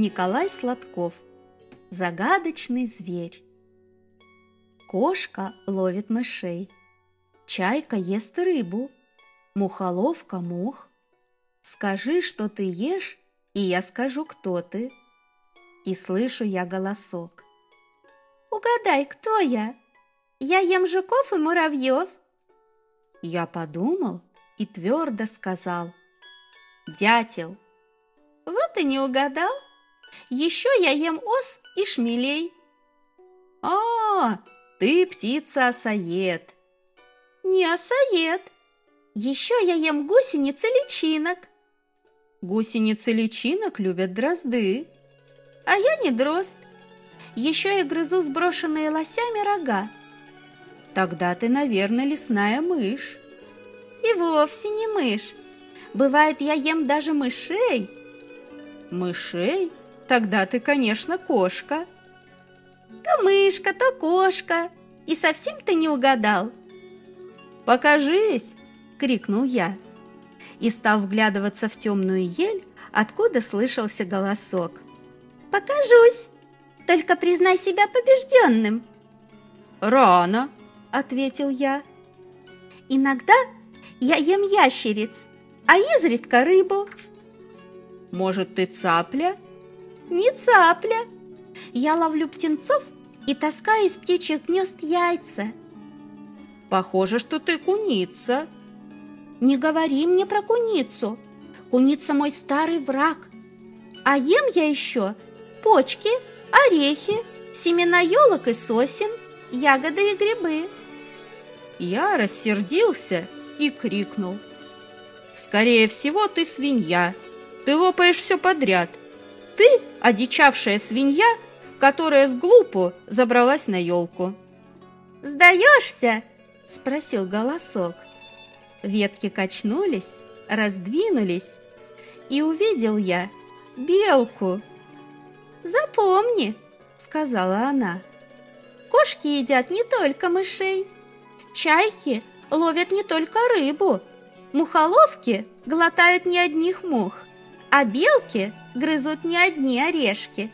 Николай Сладков. Загадочный зверь. Кошка ловит мышей. Чайка ест рыбу. Мухоловка мух. Скажи, что ты ешь, и я скажу, кто ты. И слышу я голосок. Угадай, кто я? Я ем жуков и муравьев. Я подумал и твердо сказал. Дятел. Вот и не угадал. Еще я ем ос и шмелей. А, ты птица-осоед. Не осоед. Еще я ем гусениц и личинок. Гусеницы личинок любят дрозды. А я не дрозд. Еще я грызу сброшенные лосями рога. Тогда ты, наверное, лесная мышь. И вовсе не мышь. Бывает, я ем даже мышей. Мышей? Тогда ты, конечно, кошка. То мышка, то кошка. И совсем ты не угадал. Покажись, крикнул я. И стал вглядываться в темную ель, откуда слышался голосок. Покажусь, только признай себя побежденным. Рано, ответил я. Иногда я ем ящериц, а изредка рыбу. Может, ты цапля? Не цапля. Я ловлю птенцов и таскаю из птичьих гнезд яйца. Похоже, что ты куница. Не говори мне про куницу. Куница мой старый враг. А ем я еще почки, орехи, семена елок и сосен, ягоды и грибы. Я рассердился и крикнул. Скорее всего, ты свинья. Ты лопаешь все подряд. Ты одичавшая свинья, которая с глупу забралась на елку. «Сдаешься?» – спросил голосок. Ветки качнулись, раздвинулись, и увидел я белку. «Запомни», – сказала она, – «кошки едят не только мышей, чайки ловят не только рыбу, мухоловки глотают не одних мух, а белки грызут не одни орешки.